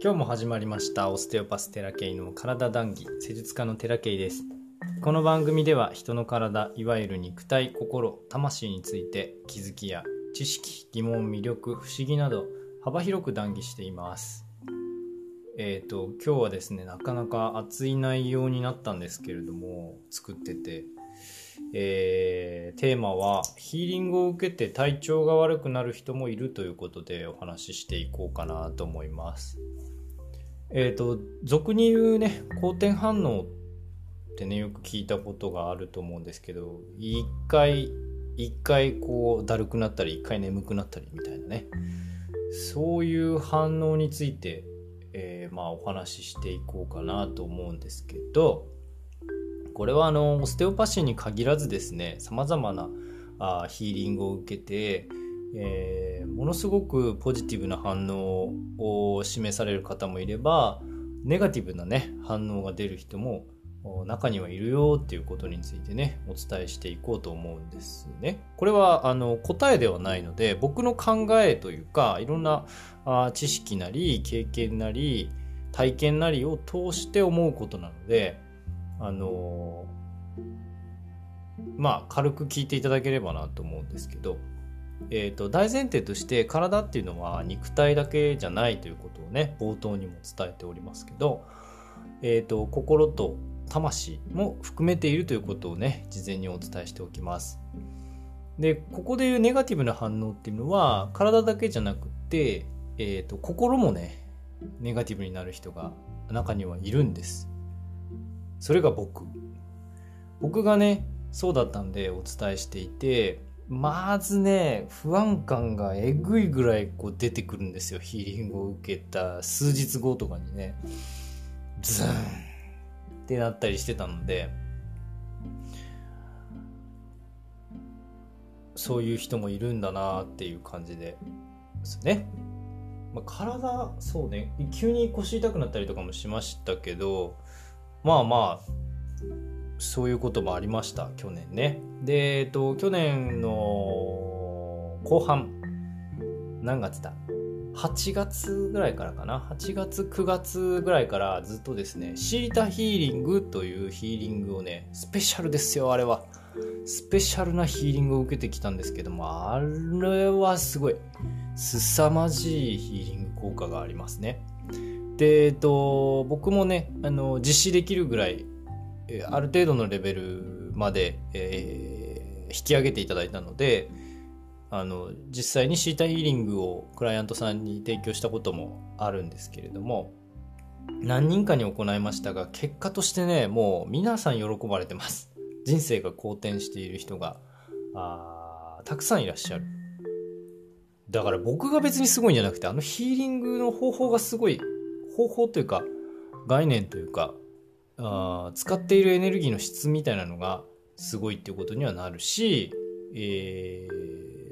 今日も始まりましたオステオパステラケイの体談義施術家のテラケイです。この番組では人の体いわゆる肉体心魂について気づきや知識疑問魅力不思議など幅広く談義しています。えっ、ー、と今日はですねなかなか熱い内容になったんですけれども作ってて。えー、テーマはヒーリングを受けて体調が悪くなる人もいるということでお話ししていこうかなと思います。えっ、ー、と俗に言うね好転反応ってねよく聞いたことがあると思うんですけど一回一回こうだるくなったり一回眠くなったりみたいなねそういう反応について、えー、まあお話ししていこうかなと思うんですけどこれはあのオステオパシーに限らずですねさまざまなあヒーリングを受けてえー、ものすごくポジティブな反応を示される方もいればネガティブなね反応が出る人も中にはいるよっていうことについてねお伝えしていこうと思うんですね。これはあの答えではないので僕の考えというかいろんなあ知識なり経験なり体験なりを通して思うことなのであのまあ軽く聞いていただければなと思うんですけどえーと、大前提として体っていうのは肉体だけじゃないということをね冒頭にも伝えておりますけど、えーと、心と魂も含めているということをね事前にお伝えしておきます。でここでいうネガティブな反応っていうのは体だけじゃなくて、えーと心もねネガティブになる人が中にはいるんです。それが僕僕がねそうだったんでお伝えしていてまずね、不安感がえぐいぐらいこう出てくるんですよ。ヒーリングを受けた数日後とかにね、ズーンってなったりしてたので、そういう人もいるんだなっていう感じでですね。まあ、体、そうね、急に腰痛くなったりとかもしましたけど、まあまあ、そういうこともありました去年ね。でえっと去年の後半何月だ？8月ぐらいからかな？8月9月ぐらいからずっとですねシータヒーリングというヒーリングをねスペシャルですよあれは。スペシャルなヒーリングを受けてきたんですけどもあれはすごい凄まじいヒーリング効果がありますね。でえっと僕もねあの実施できるぐらいある程度のレベルまで、えー、引き上げていただいたのであの実際にシータヒーリングをクライアントさんに提供したこともあるんですけれども何人かに行いましたが結果としてねもう皆さん喜ばれてます。人生が好転している人があたくさんいらっしゃる。だから僕が別にすごいんじゃなくてあのヒーリングの方法がすごい方法というか概念というかあ使っているエネルギーの質みたいなのがすごいっていうことにはなるし、え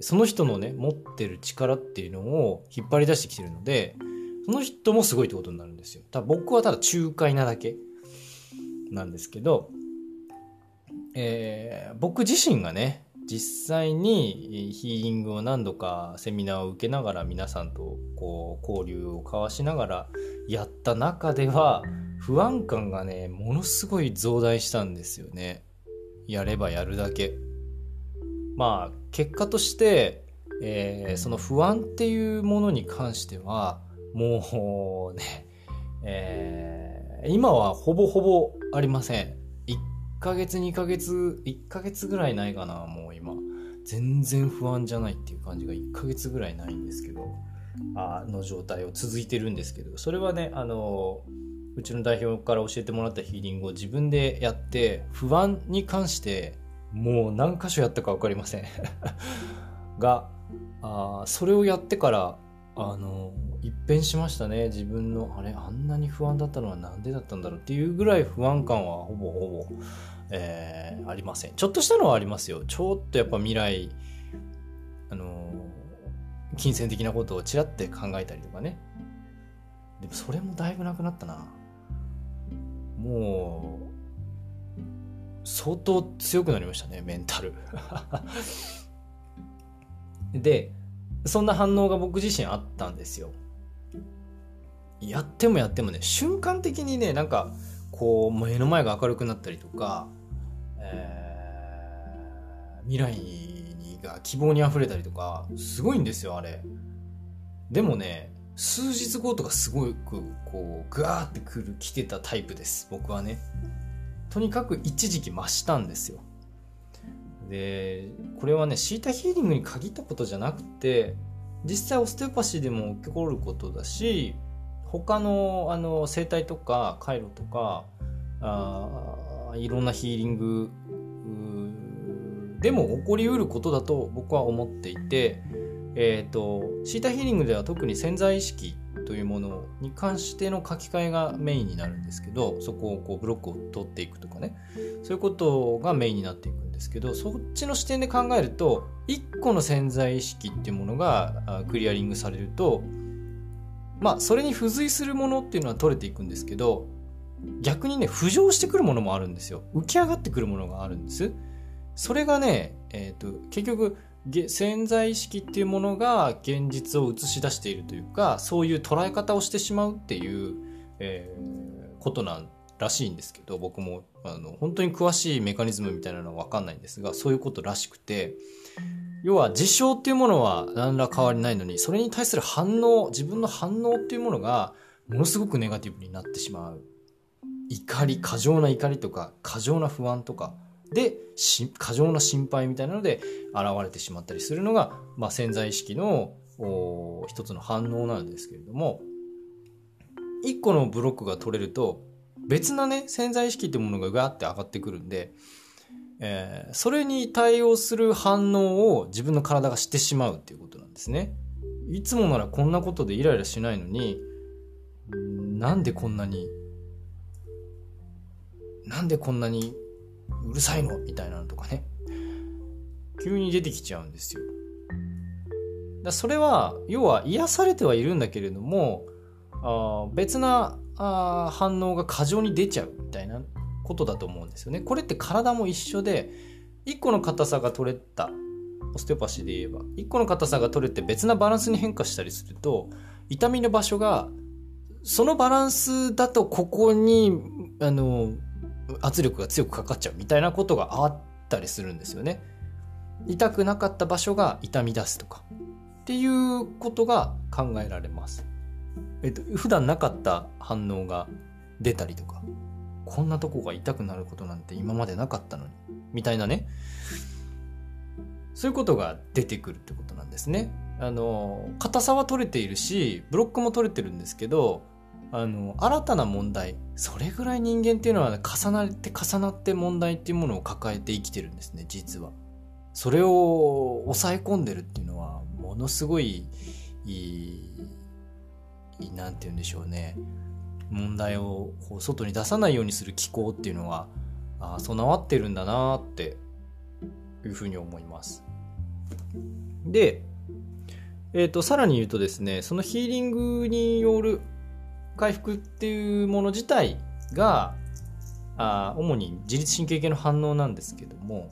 ー、その人のね持ってる力っていうのを引っ張り出してきてるのでその人もすごいってことになるんですよ。ただ僕はただ仲介なだけなんですけど、えー、僕自身がね実際にヒーリングを何度かセミナーを受けながら皆さんとこう交流を交わしながらやった中では不安感がね、ものすごい増大したんですよね。やればやるだけ。まあ、結果として、えー、その不安っていうものに関しては、もうね、えー、今はほぼほぼありません。1ヶ月、2ヶ月、1ヶ月ぐらいないかな、もう今。全然不安じゃないっていう感じが1ヶ月ぐらいないんですけど、あの状態を続いてるんですけど、それはね、あのうちの代表から教えてもらったヒーリングを自分でやって不安に関してもう何箇所やったか分かりません。があそれをやってからあの一変しましたね自分の。あれあんなに不安だったのは何でだったんだろうっていうぐらい不安感はほぼほぼ、えー、ありません。ちょっとしたのはありますよ。ちょっとやっぱ未来あの金銭的なことをちらって考えたりとかね。でもそれもだいぶなくなったな。もう、相当強くなりましたね、メンタル。で、そんな反応が僕自身あったんですよ。やってもやってもね瞬間的にねなんかこう目の前が明るくなったりとか、えー、未来が希望にあふれたりとかすごいんですよあれ。でもね数日後とかすごくこうグワーってくる来てたタイプです僕はね。とにかく一時期増したんですよ。でこれはねシータヒーリングに限ったことじゃなくて実際オステオパシーでも起こることだし他のあの生態とか回路とかあいろんなヒーリングでも起こりうることだと僕は思っていて、えっ、ー、とシータヒーリングでは特に潜在意識というものに関しての書き換えがメインになるんですけどそこをこうブロックを取っていくとかね。そういうことがメインになっていくんですけどそっちの視点で考えると1個の潜在意識っていうものがクリアリングされるとまあそれに付随するものっていうのは取れていくんですけど逆にね浮上してくるものもあるんですよ。浮き上がってくるものがあるんです。それがね、えーと、と結局潜在意識っていうものが現実を映し出しているというかそういう捉え方をしてしまうっていう、えー、ことなんらしいんですけど僕もあの本当に詳しいメカニズムみたいなのは分かんないんですがそういうことらしくて要は事象っていうものは何ら変わりないのにそれに対する反応自分の反応っていうものがものすごくネガティブになってしまう。怒り過剰な怒りとか過剰な不安とかで過剰な心配みたいなので現れてしまったりするのが、まあ、潜在意識の一つの反応なんですけれども一個のブロックが取れると別なね潜在意識ってものがガーって上がってくるんで、えー、それに対応する反応を自分の体がしてしまうっていうことなんですね。いつもならこんなことでイライラしないのになんでこんなになんでこんなにうるさいの？みたいなのとかね。急に出てきちゃうんですよ。だそれは要は癒されてはいるんだけれどもあ別なあ反応が過剰に出ちゃうみたいなことだと思うんですよねこれって体も一緒で1個の硬さが取れたオステオパシーで言えば1個の硬さが取れて別なバランスに変化したりすると痛みの場所がそのバランスだとここにあの圧力が強くかかっちゃうみたいなことがあったりするんですよね。痛くなかった場所が痛み出すとかっていうことが考えられます。えっと、普段なかった反応が出たりとか、こんなとこが痛くなることなんて今までなかったのに、みたいなね。そういうことが出てくるってことなんですね。あの、硬さは取れているし、ブロックも取れてるんですけど、あの新たな問題それぐらい人間っていうのは、重なって重なって問題っていうものを抱えて生きてるんですね実はそれを抑え込んでるっていうのはものすごいいいなんて言うんでしょうね。問題をこう外に出さないようにする機構っていうのはあ備わってるんだなっていうふうに思います。でえーとさらに言うとですねそのヒーリングによる回復っていうもの自体があ主に自律神経系の反応なんですけども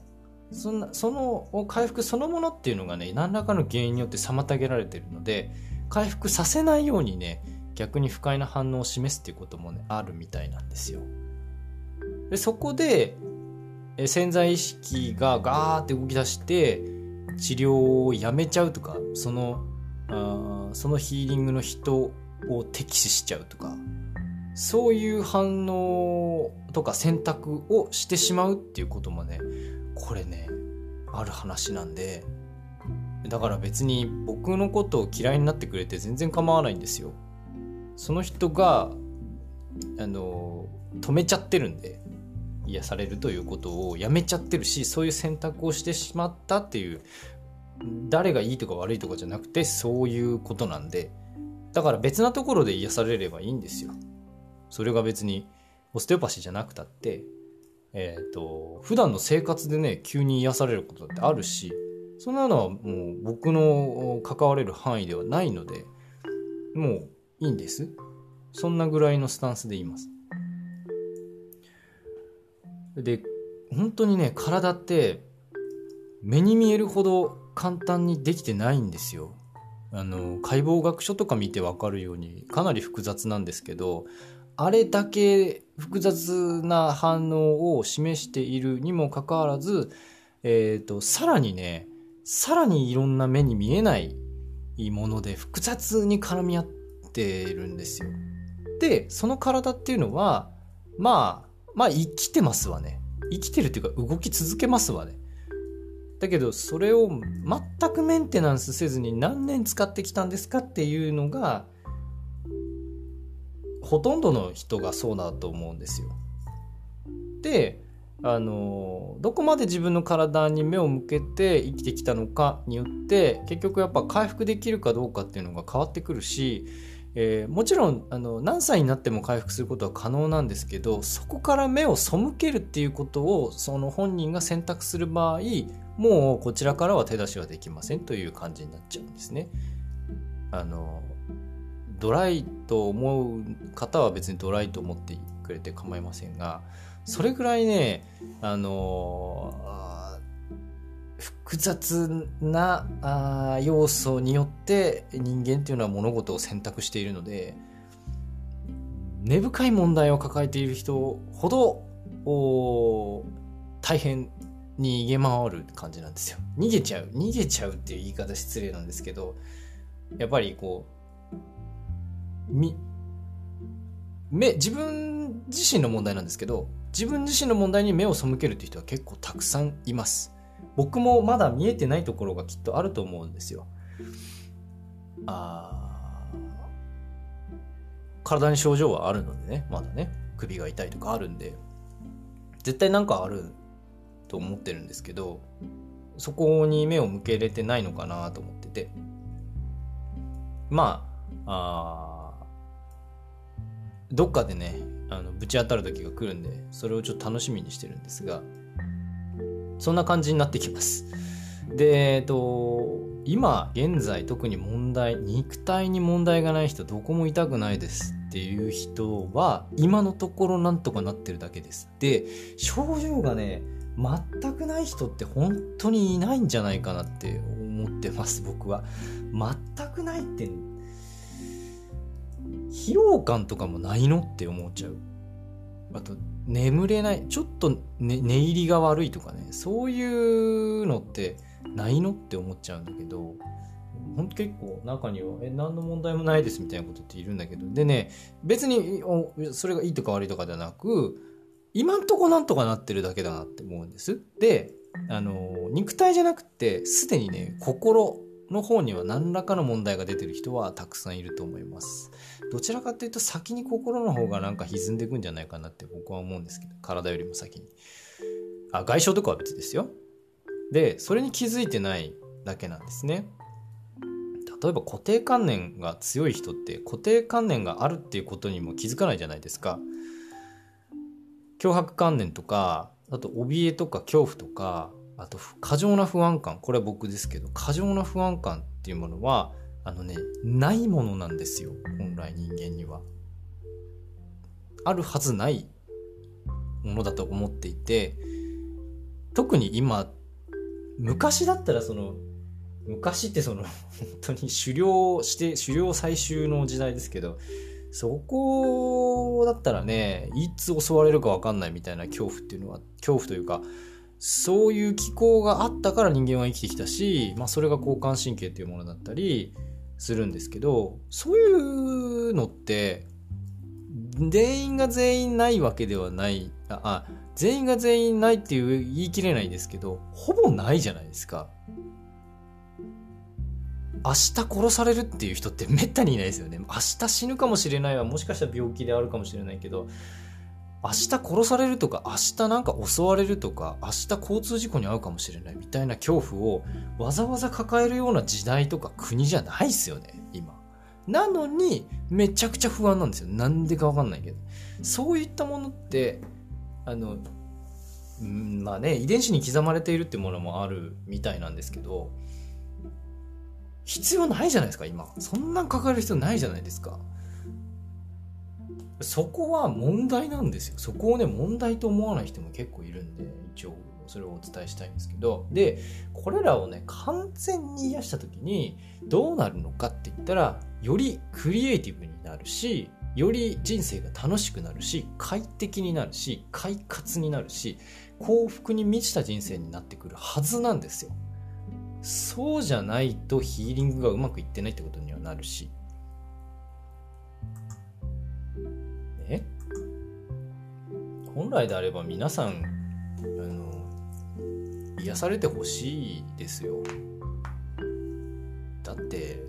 そんなその回復そのものっていうのがね何らかの原因によって妨げられてるので回復させないようにね逆に不快な反応を示すっていうこともねあるみたいなんですよ。でそこで潜在意識がガーって動き出して治療をやめちゃうとかそのあそのヒーリングの人を敵視しちゃうとかそういう反応とか選択をしてしまうっていうこともねこれねある話なんでだから別に僕のことを嫌いになってくれて全然構わないんですよその人があの止めちゃってるんで癒されるということをやめちゃってるしそういう選択をしてしまったっていう誰がいいとか悪いとかじゃなくてそういうことなんでだから別なところで癒されればいいんですよ。それが別にオステオパシーじゃなくたって、えっ、ー、と、普段の生活でね、急に癒されることだってあるし、そんなのはもう僕の関われる範囲ではないので、もういいんです。そんなぐらいのスタンスで言います。で、本当にね、体って目に見えるほど簡単にできてないんですよ。あの解剖学書とか見てわかるようにかなり複雑なんですけどあれだけ複雑な反応を示しているにもかかわらず、えっ、ー、と、さらにね、さらにいろんな目に見えないもので複雑に絡み合ってるんですよ。で、その体っていうのは、まあ、まあ生きてますわね。生きてるっていうか動き続けますわね。だけどそれを全くメンテナンスせずに何年使ってきたんですかっていうのがほとんどの人がそうだと思うんですよ。であのどこまで自分の体に目を向けて生きてきたのかによって結局やっぱ回復できるかどうかっていうのが変わってくるし、えー、もちろんあの何歳になっても回復することは可能なんですけどそこから目を背けるっていうことをその本人が選択する場合もうこちらからは手出しはできませんという感じになっちゃうんですね。あのドライと思う方は別にドライと思ってくれて構いませんがそれぐらいねあの複雑なあ要素によって人間っていうのは物事を選択しているので根深い問題を抱えている人ほど大変逃げ回る感じなんですよ。逃げちゃう逃げちゃうっていう言い方失礼なんですけどやっぱりこうみ目自分自身の問題なんですけど自分自身の問題に目を背けるって人は結構たくさんいます。僕もまだ見えてないところがきっとあると思うんですよ。あ体に症状はあるのでねまだね首が痛いとかあるんで絶対なんかあると思ってるんですけどそこに目を向けれてないのかなと思ってて。まああどっかでねあのぶち当たる時が来るんでそれをちょっと楽しみにしてるんですがそんな感じになってきます。でえっと今現在特に問題肉体に問題がない人どこも痛くないですっていう人は今のところなんとかなってるだけです。で症状がね全くない人って本当にいないんじゃないかなって思ってます僕は。全くないって疲労感とかもないのって思っちゃう。あと眠れないちょっと、ね、寝入りが悪いとかね。そういうのってないのって思っちゃうんだけどほんと結構中には「え何の問題もないです」みたいなことっているんだけど。でね別にそれがいいとか悪いとかではなく今んとこなんとかなってるだけだなって思うんです。で、あの、肉体じゃなくて、すでにね、心の方には何らかの問題が出てる人はたくさんいると思います。どちらかっていうと先に心の方がなんか歪んでいくんじゃないかなって僕は思うんですけど、体よりも先に。あ、外傷とかは別ですよ。で、それに気づいてないだけなんですね。例えば固定観念が強い人って固定観念があるっていうことにも気づかないじゃないですか。脅迫観念とかあと怯えとか恐怖とかあと過剰な不安感これは僕ですけど過剰な不安感っていうものはあのねないものなんですよ本来人間には。あるはずないものだと思っていて特に今昔だったらその昔ってその本当に狩猟して狩猟採集の時代ですけどそこだったらね、いつ襲われるか分かんないみたいな恐怖っていうのは、恐怖というか、そういう気候があったから人間は生きてきたし、まあそれが交感神経っていうものだったりするんですけど、そういうのって、全員が全員ないわけではない、あ、あ全員が全員ないっていう言い切れないですけど、ほぼないじゃないですか。明日殺されるっていう人ってめったにいないですよね。明日死ぬかもしれないはもしかしたら病気であるかもしれないけど、明日殺されるとか、明日なんか襲われるとか、明日交通事故に遭うかもしれないみたいな恐怖をわざわざ抱えるような時代とか国じゃないっすよね、今。なのに、めちゃくちゃ不安なんですよ。なんでかわかんないけど。そういったものって、あの、まあね、遺伝子に刻まれているってものもあるみたいなんですけど、必要ないじゃないですか、今。そんなん抱える必要ないじゃないですか。そこは問題なんですよ。そこをね、問題と思わない人も結構いるんで、一応、それをお伝えしたいんですけどでこれらをね完全に癒した時にどうなるのかって言ったらよりクリエイティブになるしより人生が楽しくなるし快適になるし快活になるし幸福に満ちた人生になってくるはずなんですよそうじゃないとヒーリングがうまくいってないってことにはなるしね。本来であれば皆さんあの癒されてほしいですよ。だって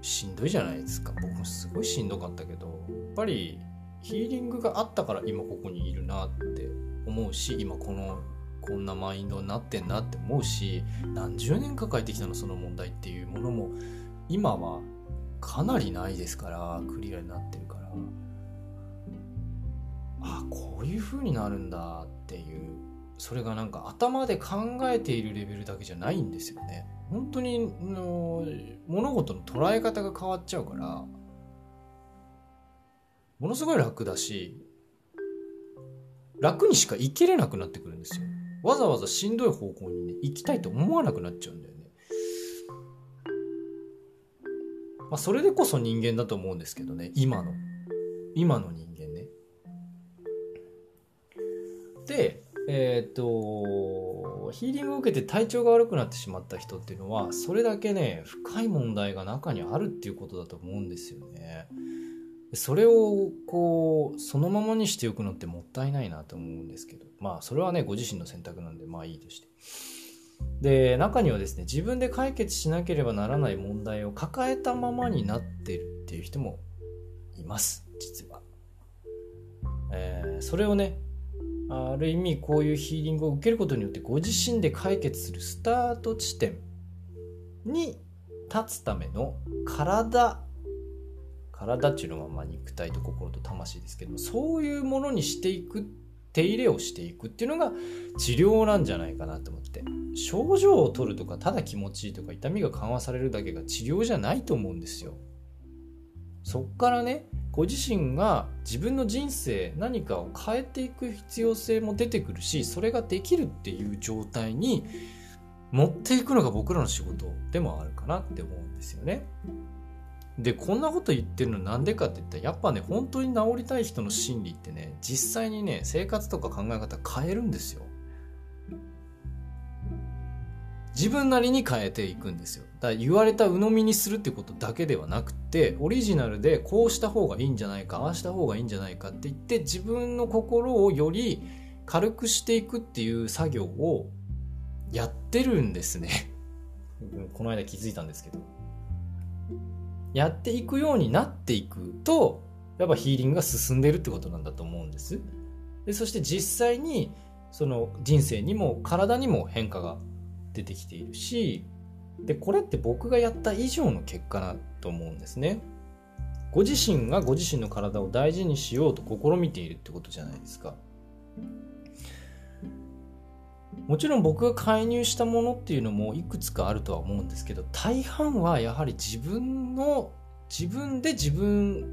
しんどいじゃないですか。僕もすごいしんどかったけどやっぱりヒーリングがあったから今ここにいるなって思うし今このこんなマインドになってんなって思うし何十年抱えてきたのその問題っていうものも今はかなりないですからクリアになってるから。あこういう風になるんだっていうそれがなんか頭で考えているレベルだけじゃないんですよね。本当にの物事の捉え方が変わっちゃうからものすごい楽だし楽にしか生きれなくなってくるんですよ。わざわざしんどい方向にね行きたいと思わなくなっちゃうんだよね。まあそれでこそ人間だと思うんですけどね今の。今の人間でえっ、とヒーリングを受けて体調が悪くなってしまった人っていうのはそれだけね深い問題が中にあるっていうことだと思うんですよね。それをこうそのままにしておくのってもったいないなと思うんですけど。まあそれはねご自身の選択なんでまあいいとして。で中にはですね自分で解決しなければならない問題を抱えたままになってるっていう人もいます実は、えー、それをねある意味こういうヒーリングを受けることによってご自身で解決するスタート地点に立つための体体っていうのはま肉体と心と魂ですけどもそういうものにしていく手入れをしていくっていうのが治療なんじゃないかなと思って。症状を取るとかただ気持ちいいとか痛みが緩和されるだけが治療じゃないと思うんですよ。そっからねご自身が自分の人生何かを変えていく必要性も出てくるしそれができるっていう状態に持っていくのが僕らの仕事でもあるかなって思うんですよね。でこんなこと言ってるのなんでかって言ったらやっぱね本当に治りたい人の心理ってね実際にね生活とか考え方変えるんですよ自分なりに変えていくんですよだ言われた鵜呑みにするってことだけではなくてオリジナルでこうした方がいいんじゃないかああした方がいいんじゃないかって言って自分の心をより軽くしていくっていう作業をやってるんですね。この間気づいたんですけど。やっていくようになっていくとやっぱヒーリングが進んでるってことなんだと思うんです。でそして実際にその人生にも体にも変化が出てきているしでこれって僕がやった以上の結果だと思うんですねご自身がご自身の体を大事にしようと試みているってことじゃないですかもちろん僕が介入したものっていうのもいくつかあるとは思うんですけど大半はやはり自分の自分で自分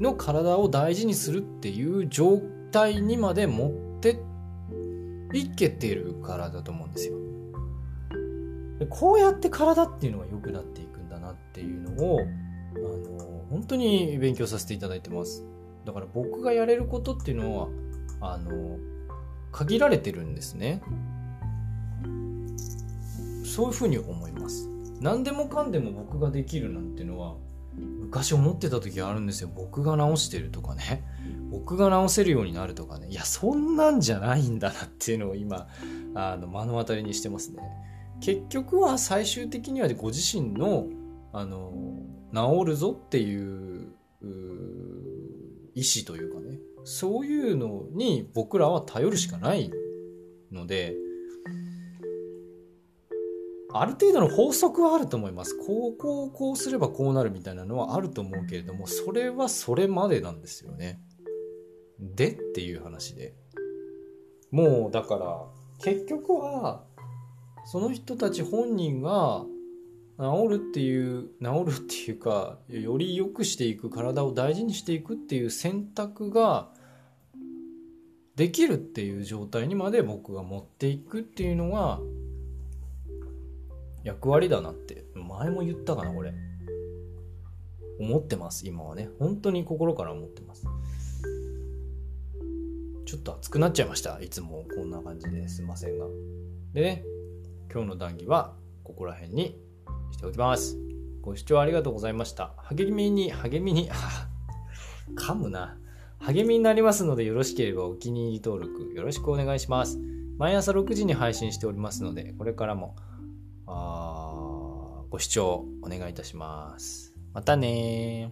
の体を大事にするっていう状態にまで持っていけてるからだと思うんですよ。でこうやって体っていうのが良くなっていくんだなっていうのをあの本当に勉強させていただいてます。だから僕がやれることっていうのはあの限られてるんですね。そういうふうに思います。何でもかんでも僕ができるなんてのは昔思ってた時あるんですよ。僕が直してるとかね。僕が直せるようになるとかね。いやそんなんじゃないんだなっていうのを今あの目の当たりにしてますね。結局は最終的にはご自身のあの治るぞっていう意思というかねそういうのに僕らは頼るしかないので、ある程度の法則はあると思います。こう、こう、こうすればこうなるみたいなのはあると思うけれども、それはそれまでなんですよね。でっていう話で。もうだから、結局は、その人たち本人が治るっていう治るっていうかより良くしていく体を大事にしていくっていう選択ができるっていう状態にまで僕が持っていくっていうのが役割だなって前も言ったかなこれ。思ってます今はね。本当に心から思ってます。ちょっと熱くなっちゃいました。いつもこんな感じですいませんが。でね今日の談義はここら辺にしておきます。ご視聴ありがとうございました。励みに励みに噛むな。励みになりますのでよろしければお気に入り登録よろしくお願いします。毎朝6時に配信しておりますのでこれからもあご視聴お願いいたします。またね